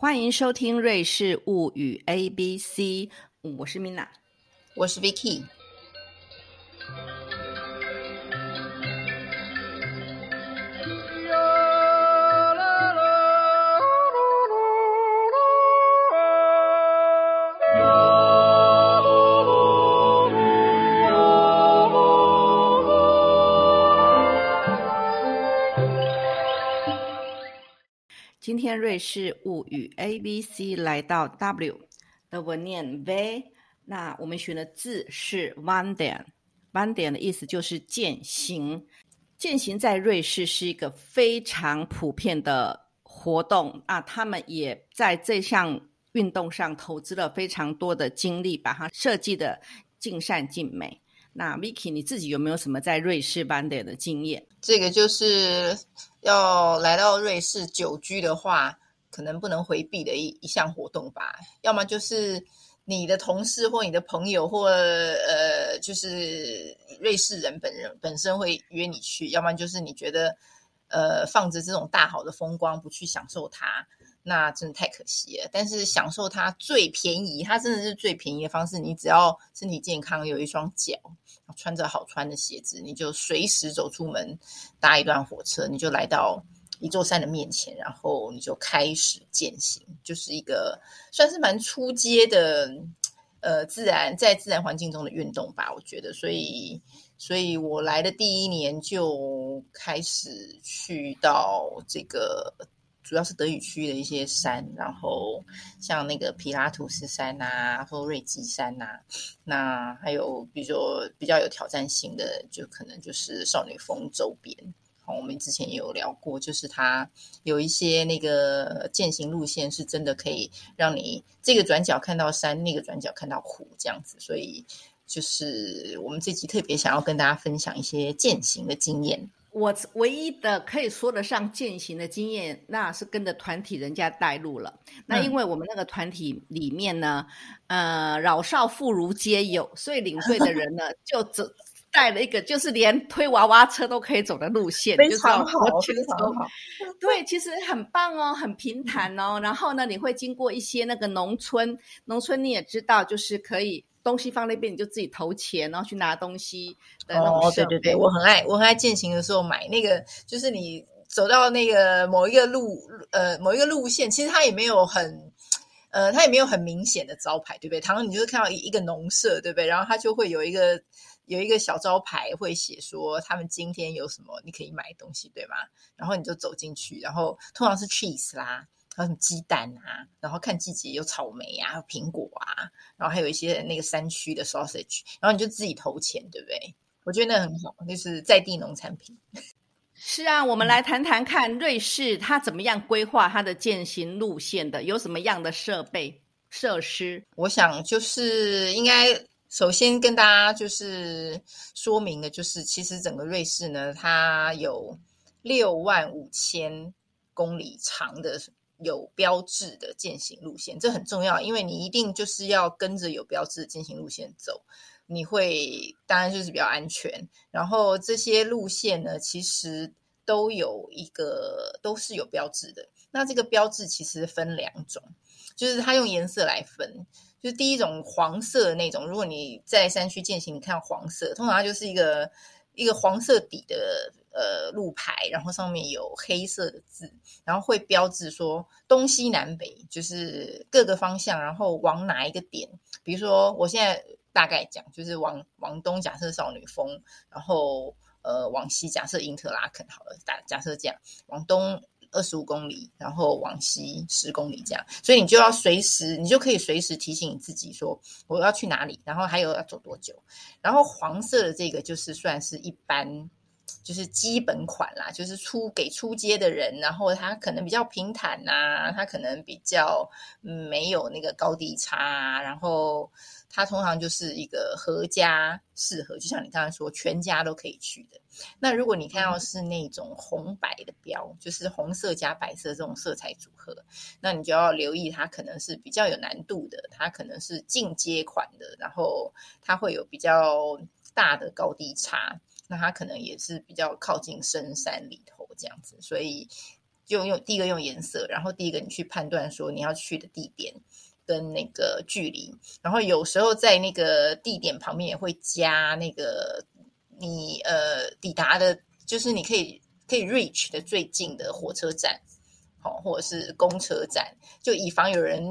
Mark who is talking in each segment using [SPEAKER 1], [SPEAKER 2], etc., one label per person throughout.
[SPEAKER 1] 欢迎收听《瑞士物语 A B C》，我是 Mina，
[SPEAKER 2] 我是 Vicky。
[SPEAKER 1] 今天瑞士物语 A B C 来到 W 的文念 V，那我们选的字是 Wandern，Wandern 的意思就是践行。践行在瑞士是一个非常普遍的活动啊，他们也在这项运动上投资了非常多的精力，把它设计的尽善尽美。那 Vicky，你自己有没有什么在瑞士 Wandern 的经验？
[SPEAKER 2] 这个就是要来到瑞士久居的话，可能不能回避的一一项活动吧。要么就是你的同事或你的朋友或呃，就是瑞士人本人本身会约你去；要么就是你觉得呃，放着这种大好的风光不去享受它，那真的太可惜了。但是享受它最便宜，它真的是最便宜的方式。你只要身体健康，有一双脚。穿着好穿的鞋子，你就随时走出门，搭一段火车，你就来到一座山的面前，然后你就开始践行，就是一个算是蛮出街的，呃，自然在自然环境中的运动吧，我觉得。所以，所以我来的第一年就开始去到这个。主要是德语区的一些山，然后像那个皮拉图斯山呐，或瑞吉山呐，那还有比如说比较有挑战性的，就可能就是少女峰周边。好，我们之前也有聊过，就是它有一些那个践行路线，是真的可以让你这个转角看到山，那个转角看到湖这样子。所以就是我们这集特别想要跟大家分享一些践行的经验。
[SPEAKER 1] 我唯一的可以说得上践行的经验，那是跟着团体人家带路了。那因为我们那个团体里面呢，呃，老少妇孺皆有，所以领队的人呢，就走带了一个，就是连推娃娃车都可以走的路线，
[SPEAKER 2] 非常好，非常好。
[SPEAKER 1] 对，其实很棒哦，很平坦哦。然后呢，你会经过一些那个农村，农村你也知道，就是可以。东西放那边，你就自己投钱，然后去拿东西的那种。
[SPEAKER 2] 哦，对对对，我很爱，我很爱践行的时候买那个，就是你走到那个某一个路，呃，某一个路线，其实它也没有很，呃，它也没有很明显的招牌，对不对？然后你就是看到一一个农舍，对不对？然后它就会有一个有一个小招牌，会写说他们今天有什么你可以买东西，对吗？然后你就走进去，然后通常是 cheese 啦。还有什么鸡蛋啊，然后看季节有草莓啊，苹果啊，然后还有一些那个山区的 sausage，然后你就自己投钱，对不对？我觉得那很好，就是在地农产品。
[SPEAKER 1] 是啊，我们来谈谈看瑞士它怎么样规划它的践行路线的，有什么样的设备设施？
[SPEAKER 2] 我想就是应该首先跟大家就是说明的，就是其实整个瑞士呢，它有六万五千公里长的。有标志的践行路线，这很重要，因为你一定就是要跟着有标志的践行路线走，你会当然就是比较安全。然后这些路线呢，其实都有一个都是有标志的。那这个标志其实分两种，就是它用颜色来分。就是第一种黄色的那种，如果你在山区践行，你看黄色，通常它就是一个一个黄色底的。呃，路牌，然后上面有黑色的字，然后会标志说东西南北，就是各个方向，然后往哪一个点。比如说，我现在大概讲，就是往往东假设少女峰，然后呃往西假设因特拉肯，好了，假假设这样，往东二十五公里，然后往西十公里这样。所以你就要随时，你就可以随时提醒你自己说我要去哪里，然后还有要走多久。然后黄色的这个就是算是一般。就是基本款啦，就是出给出街的人，然后他可能比较平坦呐，他可能比较没有那个高低差，然后它通常就是一个合家适合，就像你刚才说，全家都可以去的。那如果你看到是那种红白的标，就是红色加白色这种色彩组合，那你就要留意它可能是比较有难度的，它可能是进阶款的，然后它会有比较大的高低差。那它可能也是比较靠近深山里头这样子，所以就用第一个用颜色，然后第一个你去判断说你要去的地点跟那个距离，然后有时候在那个地点旁边也会加那个你呃抵达的，就是你可以可以 reach 的最近的火车站，好或者是公车站，就以防有人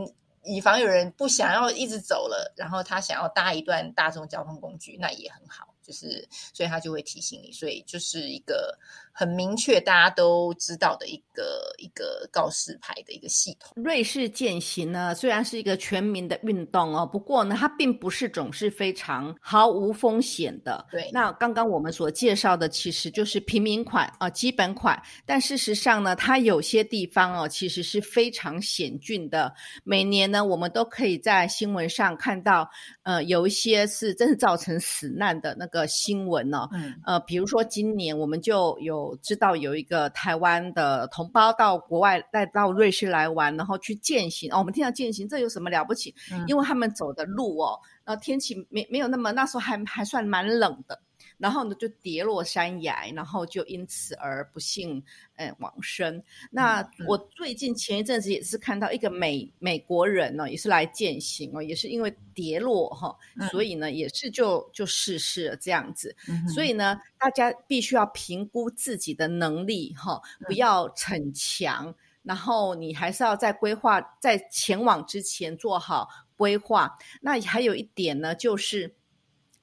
[SPEAKER 2] 以防有人不想要一直走了，然后他想要搭一段大众交通工具，那也很好。就是，所以他就会提醒你，所以就是一个很明确，大家都知道的一个一个告示牌的一个系统。
[SPEAKER 1] 瑞士践行呢，虽然是一个全民的运动哦，不过呢，它并不是总是非常毫无风险的。
[SPEAKER 2] 对，
[SPEAKER 1] 那刚刚我们所介绍的其实就是平民款啊，基本款，但事实上呢，它有些地方哦，其实是非常险峻的。每年呢，我们都可以在新闻上看到，呃，有一些是真是造成死难的那个。新闻呢？嗯，呃，比如说今年我们就有知道有一个台湾的同胞到国外带到瑞士来玩，然后去践行哦。我们听到践行，这有什么了不起？因为他们走的路哦，然后，天气没没有那么那时候还还算蛮冷的。然后呢，就跌落山崖，然后就因此而不幸，呃，往生。那我最近前一阵子也是看到一个美美国人呢，也是来践行哦，也是因为跌落哈，所以呢，也是就就逝世了这样子。所以呢，大家必须要评估自己的能力哈，不要逞强，然后你还是要在规划在前往之前做好规划。那还有一点呢，就是。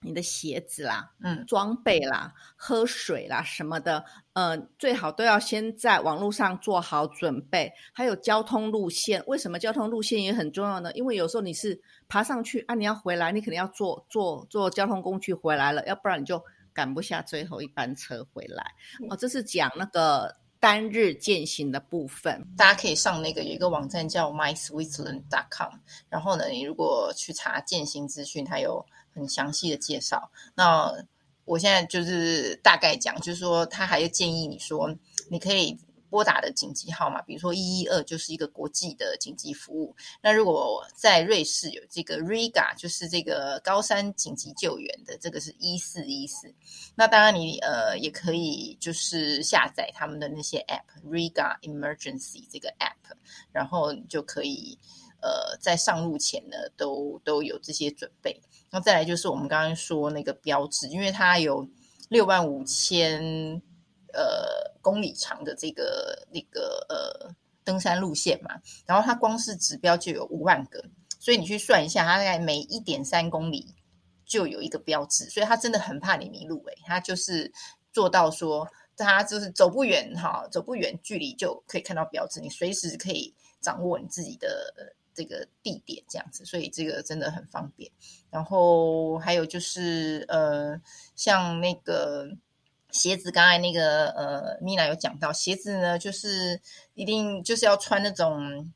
[SPEAKER 1] 你的鞋子啦，嗯，装备啦，喝水啦什么的，嗯，最好都要先在网络上做好准备。还有交通路线，为什么交通路线也很重要呢？因为有时候你是爬上去啊，你要回来，你肯定要坐坐坐交通工具回来了，要不然你就赶不下最后一班车回来。哦，这是讲那个单日践行的部分，
[SPEAKER 2] 大家可以上那个有一个网站叫 myswitzerland.com，然后呢，你如果去查践行资讯，它有。很详细的介绍。那我现在就是大概讲，就是说他还要建议你说，你可以拨打的紧急号码，比如说一一二，就是一个国际的紧急服务。那如果在瑞士有这个 Riga，就是这个高山紧急救援的，这个是一四一四。那当然你呃也可以就是下载他们的那些 App，Riga Emergency 这个 App，然后就可以呃在上路前呢都都有这些准备。那再来就是我们刚刚说那个标志，因为它有六万五千呃公里长的这个那个呃登山路线嘛，然后它光是指标就有五万个，所以你去算一下，它大概每一点三公里就有一个标志，所以它真的很怕你迷路诶，它就是做到说，它就是走不远哈，走不远距离就可以看到标志，你随时可以掌握你自己的。这个地点这样子，所以这个真的很方便。然后还有就是，呃，像那个鞋子，刚才那个呃，米娜有讲到，鞋子呢，就是一定就是要穿那种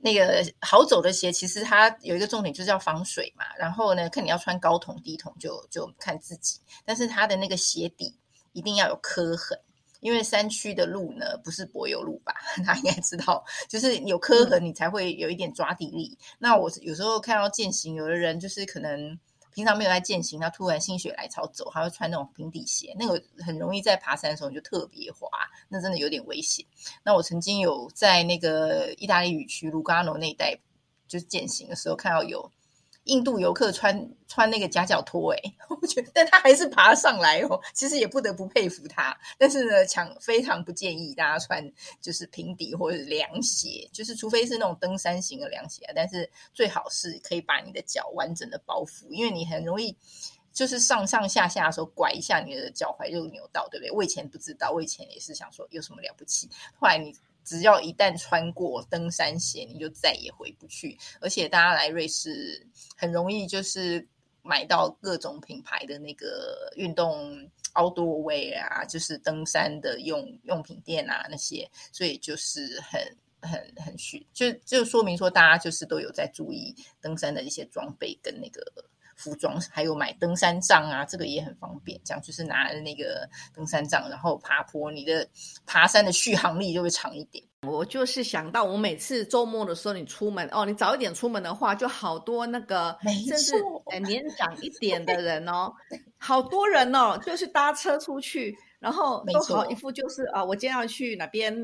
[SPEAKER 2] 那个好走的鞋。其实它有一个重点就是要防水嘛。然后呢，看你要穿高筒低筒，就就看自己。但是它的那个鞋底一定要有磕痕。因为山区的路呢，不是柏油路吧？他应该知道，就是有磕痕，你才会有一点抓地力。那我有时候看到践行，有的人就是可能平常没有在践行，他突然心血来潮走，他会穿那种平底鞋，那个很容易在爬山的时候就特别滑，那真的有点危险。那我曾经有在那个意大利语区卢加诺那一带，就是践行的时候看到有。印度游客穿穿那个夹脚拖，哎，我觉得，但他还是爬上来哦。其实也不得不佩服他，但是呢，强非常不建议大家穿就是平底或者凉鞋，就是除非是那种登山型的凉鞋，但是最好是可以把你的脚完整的包覆，因为你很容易就是上上下下的时候拐一下，你的脚踝就扭到，对不对？我以前不知道，我以前也是想说有什么了不起，后来你。只要一旦穿过登山鞋，你就再也回不去。而且大家来瑞士很容易就是买到各种品牌的那个运动 outdoor wear 啊，就是登山的用用品店啊那些，所以就是很很很需，就就说明说大家就是都有在注意登山的一些装备跟那个。服装还有买登山杖啊，这个也很方便。这样就是拿那个登山杖，然后爬坡，你的爬山的续航力就会长一点。
[SPEAKER 1] 我就是想到，我每次周末的时候，你出门哦，你早一点出门的话，就好多那个，甚至年长一点的 人哦，好多人哦，就是搭车出去。然后
[SPEAKER 2] 没
[SPEAKER 1] 都好一副就是啊，我今天要去哪边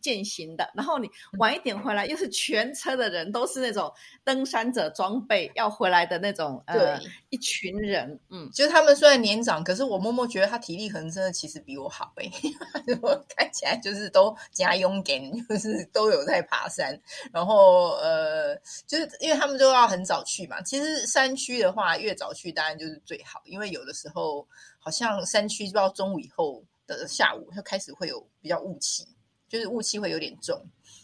[SPEAKER 1] 践行的，然后你晚一点回来，又是全车的人都是那种登山者装备要回来的那种呃
[SPEAKER 2] 对。
[SPEAKER 1] 一群人，嗯，
[SPEAKER 2] 就是他们虽然年长，可是我默默觉得他体力可能真的其实比我好诶、我看起来就是都加勇敢，就是都有在爬山。然后呃，就是因为他们都要很早去嘛。其实山区的话，越早去当然就是最好，因为有的时候好像山区不知道中午以后的下午就开始会有比较雾气，就是雾气会有点重。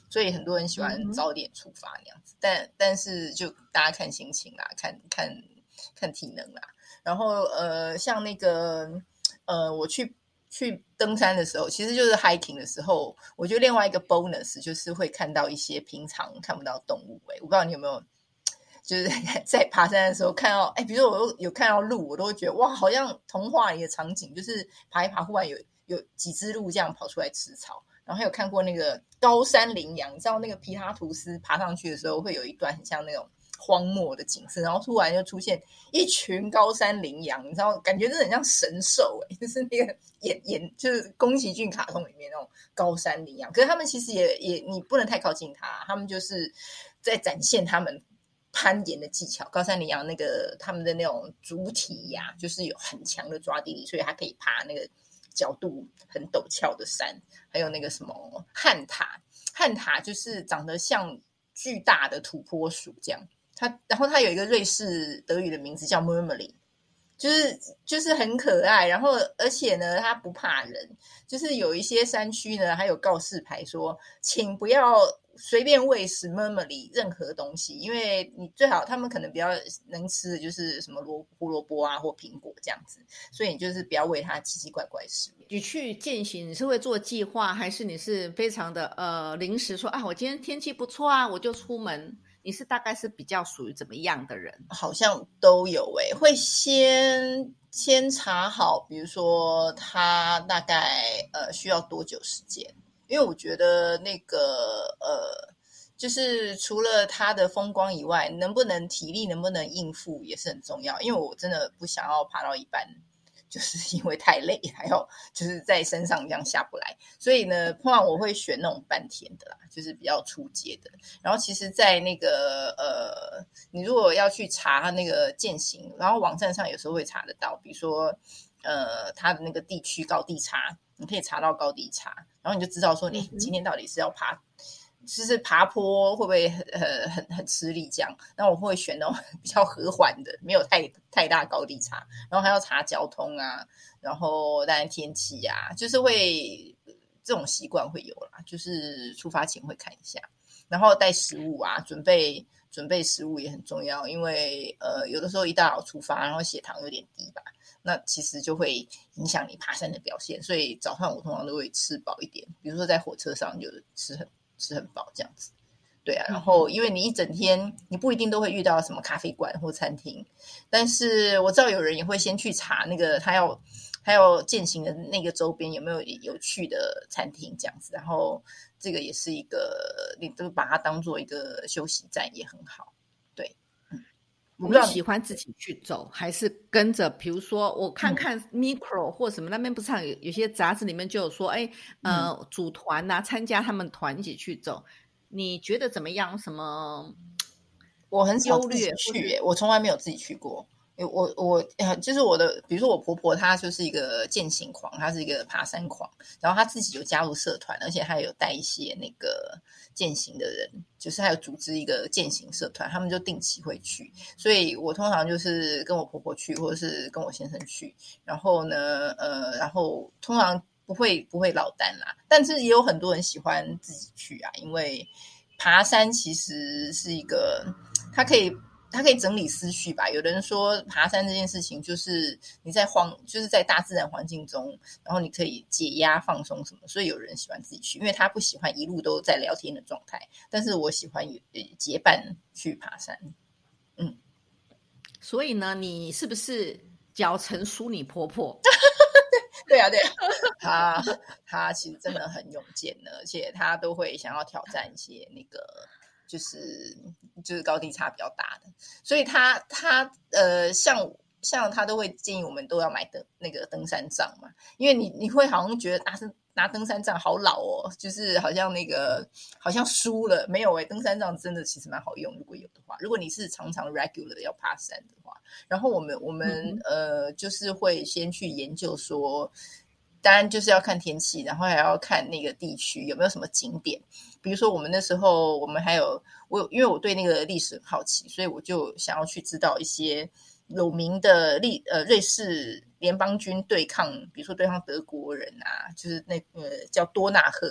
[SPEAKER 2] 所以很多人喜欢早点出发那样子，但但是就大家看心情啦，看看看体能啦。然后呃，像那个呃，我去去登山的时候，其实就是 hiking 的时候，我觉得另外一个 bonus 就是会看到一些平常看不到动物、欸。我不知道你有没有，就是 在爬山的时候看到，哎，比如说我有看到鹿，我都会觉得哇，好像童话里的场景，就是爬一爬，忽然有有几只鹿这样跑出来吃草。然后还有看过那个高山羚羊，你知道那个皮拉图斯爬上去的时候，会有一段很像那种荒漠的景色，然后突然就出现一群高山羚羊，你知道，感觉真的很像神兽哎、就是那个演演就是宫崎骏卡通里面那种高山羚羊。可是他们其实也也你不能太靠近它，他们就是在展现他们攀岩的技巧。高山羚羊那个他们的那种主体呀、就是有很强的抓地力，所以它可以爬那个角度很陡峭的山。还有那个什么旱獭，旱獭就是长得像巨大的土拨鼠这样。它然后它有一个瑞士德语的名字叫 Murmely，就是就是很可爱。然后而且呢，它不怕人，就是有一些山区呢，还有告示牌说，请不要随便喂食 Murmely 任何东西，因为你最好他们可能比较能吃的就是什么萝胡萝卜啊或苹果这样子，所以你就是不要喂它奇奇怪怪的食物。
[SPEAKER 1] 你去践行，你是会做计划，还是你是非常的呃临时说啊，我今天天气不错啊，我就出门？你是大概是比较属于怎么样的人？
[SPEAKER 2] 好像都有诶、会先先查好，比如说他大概呃需要多久时间，因为我觉得那个呃，就是除了它的风光以外，能不能体力能不能应付也是很重要，因为我真的不想要爬到一半。就是因为太累，还要就是在山上这样下不来，所以呢，通常我会选那种半天的啦，就是比较出街的。然后其实，在那个呃，你如果要去查那个践行，然后网站上有时候会查得到，比如说呃，它的那个地区高低差，你可以查到高低差，然后你就知道说你今天到底是要爬，就是爬坡会不会很很很很吃力这样？那我会选那种 比较和缓的，没有太太大高低差，然后还要查交通啊，然后当然天气啊，就是会这种习惯会有啦，就是出发前会看一下。然后带食物啊，准备准备食物也很重要，因为呃有的时候一大早出发，然后血糖有点低吧，那其实就会影响你爬山的表现。所以早上我通常都会吃饱一点，比如说在火车上就吃很吃很饱这样子。对啊，然后因为你一整天你不一定都会遇到什么咖啡馆或餐厅，但是我知道有人也会先去查那个他要他要践行的那个周边有没有有趣的餐厅这样子，然后这个也是一个你都把它当做一个休息站也很好。
[SPEAKER 1] 你喜欢自己去走，还是跟着？比如说，我看看 Micro 或什么那边不是有有些杂志里面就有说，哎，呃，组团呐、参加他们团一起去走，你觉得怎么样？什么？
[SPEAKER 2] 我很少自己去、欸，我从来没有自己去过。我我，就是我的，比如说我婆婆，她就是一个健行狂，她是一个爬山狂，然后她自己有加入社团，而且她有带一些那个健行的人，就是还有组织一个健行社团，他们就定期会去。所以我通常就是跟我婆婆去，或者是跟我先生去，然后呢，呃，然后通常不会不会落单啦，但是也有很多人喜欢自己去啊，因为爬山其实是一个，它可以。它可以整理思绪吧。有的人说爬山这件事情，就是你在荒，就是在大自然环境中，然后你可以解压、放松什么。所以有人喜欢自己去，因为他不喜欢一路都在聊天的状态。但是我喜欢呃结伴去爬山。嗯，
[SPEAKER 1] 所以呢，你是不是脚成淑你婆婆？
[SPEAKER 2] 对啊，对啊，他他其实真的很勇健的，而且他都会想要挑战一些那个。就是就是高低差比较大的，所以他他呃，像像他都会建议我们都要买登那个登山杖嘛，因为你你会好像觉得拿登拿登山杖好老哦，就是好像那个好像输了。没有诶，登山杖真的其实蛮好用，如果有的话，如果你是常常 regular 要爬山的话，然后我们我们呃就是会先去研究说。当然就是要看天气，然后还要看那个地区有没有什么景点。比如说，我们那时候我们还有我，因为我对那个历史很好奇，所以我就想要去知道一些有名的历呃瑞士联邦军对抗，比如说对抗德国人啊，就是那个叫多纳赫，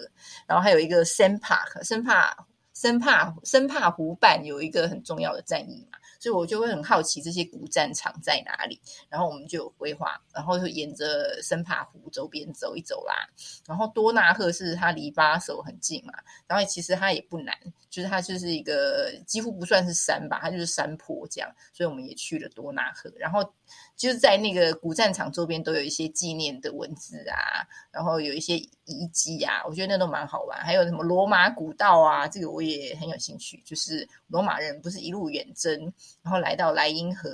[SPEAKER 2] 然后还有一个森帕克森帕生怕生怕湖畔有一个很重要的战役嘛。所以我就会很好奇这些古战场在哪里，然后我们就有规划，然后就沿着生怕湖周边走一走啦。然后多纳赫是它离巴首很近嘛，然后其实它也不难，就是它就是一个几乎不算是山吧，它就是山坡这样。所以我们也去了多纳赫，然后。就是在那个古战场周边都有一些纪念的文字啊，然后有一些遗迹啊，我觉得那都蛮好玩。还有什么罗马古道啊，这个我也很有兴趣。就是罗马人不是一路远征，然后来到莱茵河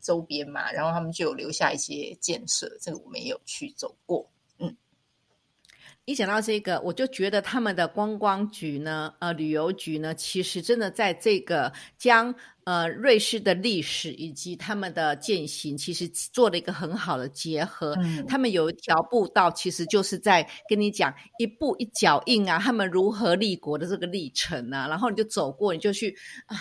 [SPEAKER 2] 周边嘛，然后他们就有留下一些建设，这个我没有去走过。嗯，
[SPEAKER 1] 一讲到这个，我就觉得他们的观光局呢，呃，旅游局呢，其实真的在这个将。呃，瑞士的历史以及他们的践行，其实做了一个很好的结合。嗯，他们有一条步道，其实就是在跟你讲一步一脚印啊，他们如何立国的这个历程啊。然后你就走过，你就去啊，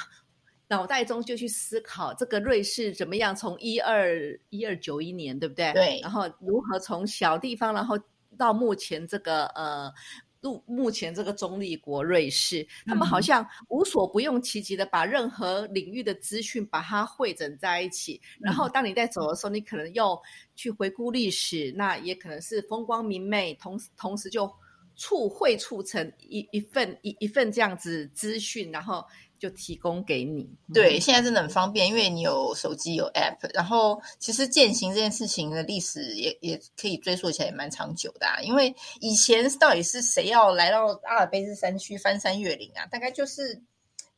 [SPEAKER 1] 脑袋中就去思考这个瑞士怎么样，从一二一二九一年，对不对？
[SPEAKER 2] 对。
[SPEAKER 1] 然后如何从小地方，然后到目前这个呃。目目前这个中立国瑞士，他们好像无所不用其极的把任何领域的资讯把它汇整在一起。然后当你在走的时候，你可能又去回顾历史，那也可能是风光明媚，同时同时就促汇促成一一份一一份这样子资讯，然后。就提供给你。
[SPEAKER 2] 对，现在真的很方便，因为你有手机有 App。然后，其实践行这件事情的历史也也可以追溯起来，也蛮长久的。啊。因为以前到底是谁要来到阿尔卑斯山区翻山越岭啊？大概就是。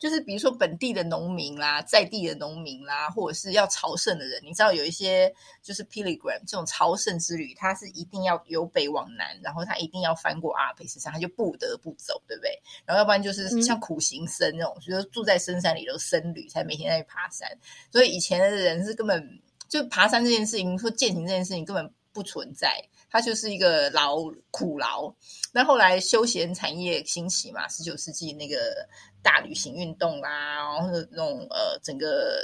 [SPEAKER 2] 就是比如说本地的农民啦，在地的农民啦，或者是要朝圣的人，你知道有一些就是 pilgrim 这种朝圣之旅，他是一定要由北往南，然后他一定要翻过阿尔卑斯山，他就不得不走，对不对？然后要不然就是像苦行僧那种，就是住在深山里头僧侣，才每天在爬山。所以以前的人是根本就爬山这件事情，说践行这件事情根本不存在。它就是一个劳苦劳，那后来休闲产业兴起嘛，十九世纪那个大旅行运动啦，然后那种呃，整个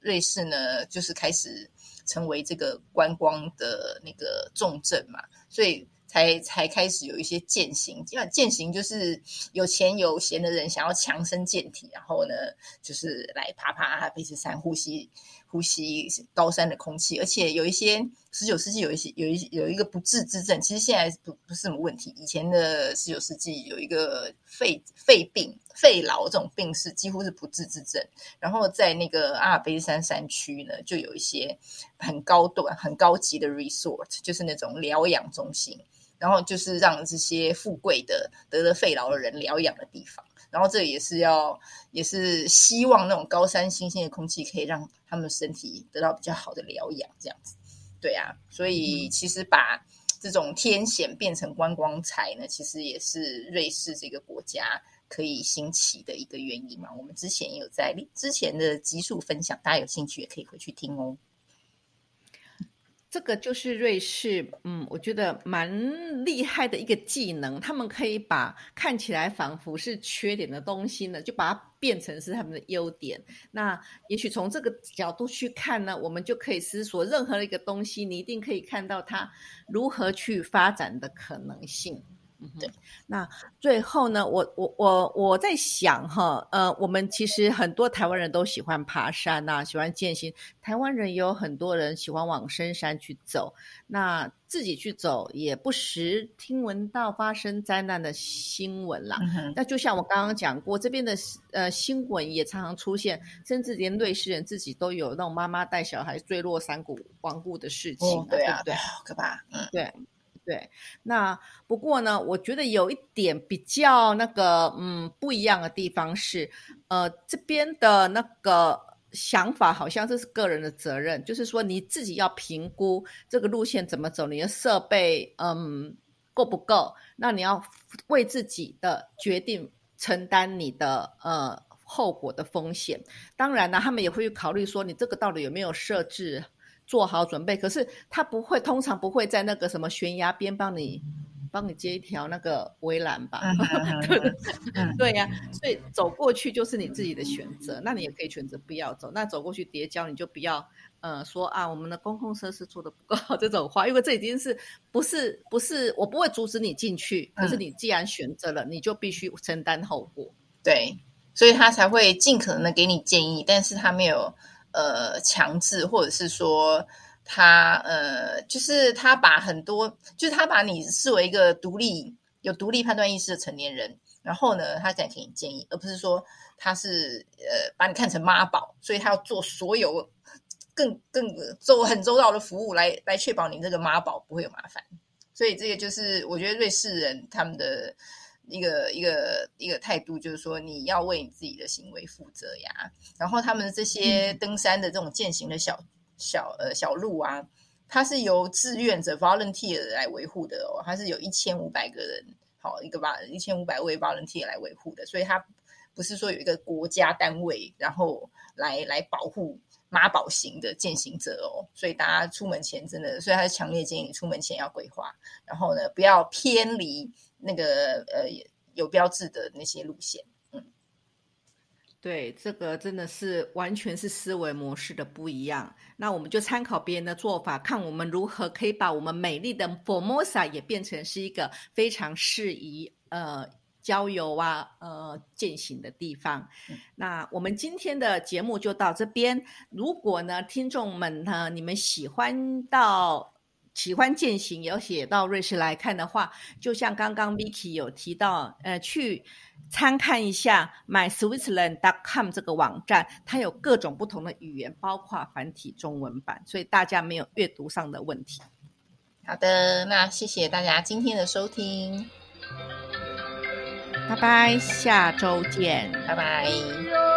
[SPEAKER 2] 瑞士呢，就是开始成为这个观光的那个重镇嘛，所以才才开始有一些践行，因为践行就是有钱有闲的人想要强身健体，然后呢，就是来爬爬阿尔卑斯山，呼吸。呼吸高山的空气，而且有一些十九世纪有一些有一有一个不治之症，其实现在不不是什么问题。以前的十九世纪有一个肺肺病、肺痨这种病是几乎是不治之症。然后在那个阿尔卑斯山山区呢，就有一些很高端、很高级的 resort，就是那种疗养中心，然后就是让这些富贵的得了肺痨的人疗养的地方。然后这也是要，也是希望那种高山新鲜的空气可以让他们身体得到比较好的疗养，这样子，对啊，所以其实把这种天险变成观光财呢，其实也是瑞士这个国家可以兴起的一个原因嘛。我们之前也有在之前的集数分享，大家有兴趣也可以回去听哦。
[SPEAKER 1] 这个就是瑞士，嗯，我觉得蛮厉害的一个技能。他们可以把看起来仿佛是缺点的东西呢，就把它变成是他们的优点。那也许从这个角度去看呢，我们就可以思索，任何的一个东西，你一定可以看到它如何去发展的可能性。对，那最后呢，我我我我在想哈，呃，我们其实很多台湾人都喜欢爬山呐，喜欢健行。台湾人也有很多人喜欢往深山去走，那自己去走也不时听闻到发生灾难的新闻啦。那就像我刚刚讲过，这边的呃新闻也常常出现，甚至连瑞士人自己都有那种妈妈带小孩坠落山谷亡故的事情，
[SPEAKER 2] 对
[SPEAKER 1] 啊，
[SPEAKER 2] 对，好可怕，
[SPEAKER 1] 嗯，对。对，那不过呢，我觉得有一点比较那个，嗯，不一样的地方是，呃，这边的那个想法好像这是个人的责任，就是说你自己要评估这个路线怎么走，你的设备嗯够不够，那你要为自己的决定承担你的呃后果的风险。当然呢，他们也会考虑说你这个到底有没有设置做好准备，可是他不会，通常不会在那个什么悬崖边帮你。帮你接一条那个围栏吧，对呀，所以走过去就是你自己的选择。那你也可以选择不要走。那走过去叠交，你就不要呃说啊，我们的公共设施做的不够好这种话，因为这已经是不是不是我不会阻止你进去，可是你既然选择了，你就必须承担后果。
[SPEAKER 2] 对，所以他才会尽可能的给你建议，但是他没有呃强制，或者是说。他呃，就是他把很多，就是他把你视为一个独立、有独立判断意识的成年人，然后呢，他再给你建议，而不是说他是呃把你看成妈宝，所以他要做所有更更周很周到的服务来来确保你这个妈宝不会有麻烦。所以这个就是我觉得瑞士人他们的一个一个一个态度，就是说你要为你自己的行为负责呀。然后他们这些登山的这种践行的小。小呃小路啊，它是由志愿者 volunteer 来维护的哦，它是有一千五百个人，好一个吧，一千五百位 volunteer 来维护的，所以它不是说有一个国家单位，然后来来保护妈宝型的践行者哦，所以大家出门前真的，所以他是强烈建议你出门前要规划，然后呢不要偏离那个呃有标志的那些路线。
[SPEAKER 1] 对，这个真的是完全是思维模式的不一样。那我们就参考别人的做法，看我们如何可以把我们美丽的 Formosa 也变成是一个非常适宜呃郊游啊呃践行的地方。那我们今天的节目就到这边。如果呢，听众们呢，你们喜欢到。喜欢践行，有写到瑞士来看的话，就像刚刚 Vicky 有提到，呃，去参看一下 MySwitzerland.com 这个网站，它有各种不同的语言，包括繁体中文版，所以大家没有阅读上的问题。
[SPEAKER 2] 好的，那谢谢大家今天的收听，
[SPEAKER 1] 拜拜，下周见，
[SPEAKER 2] 拜拜。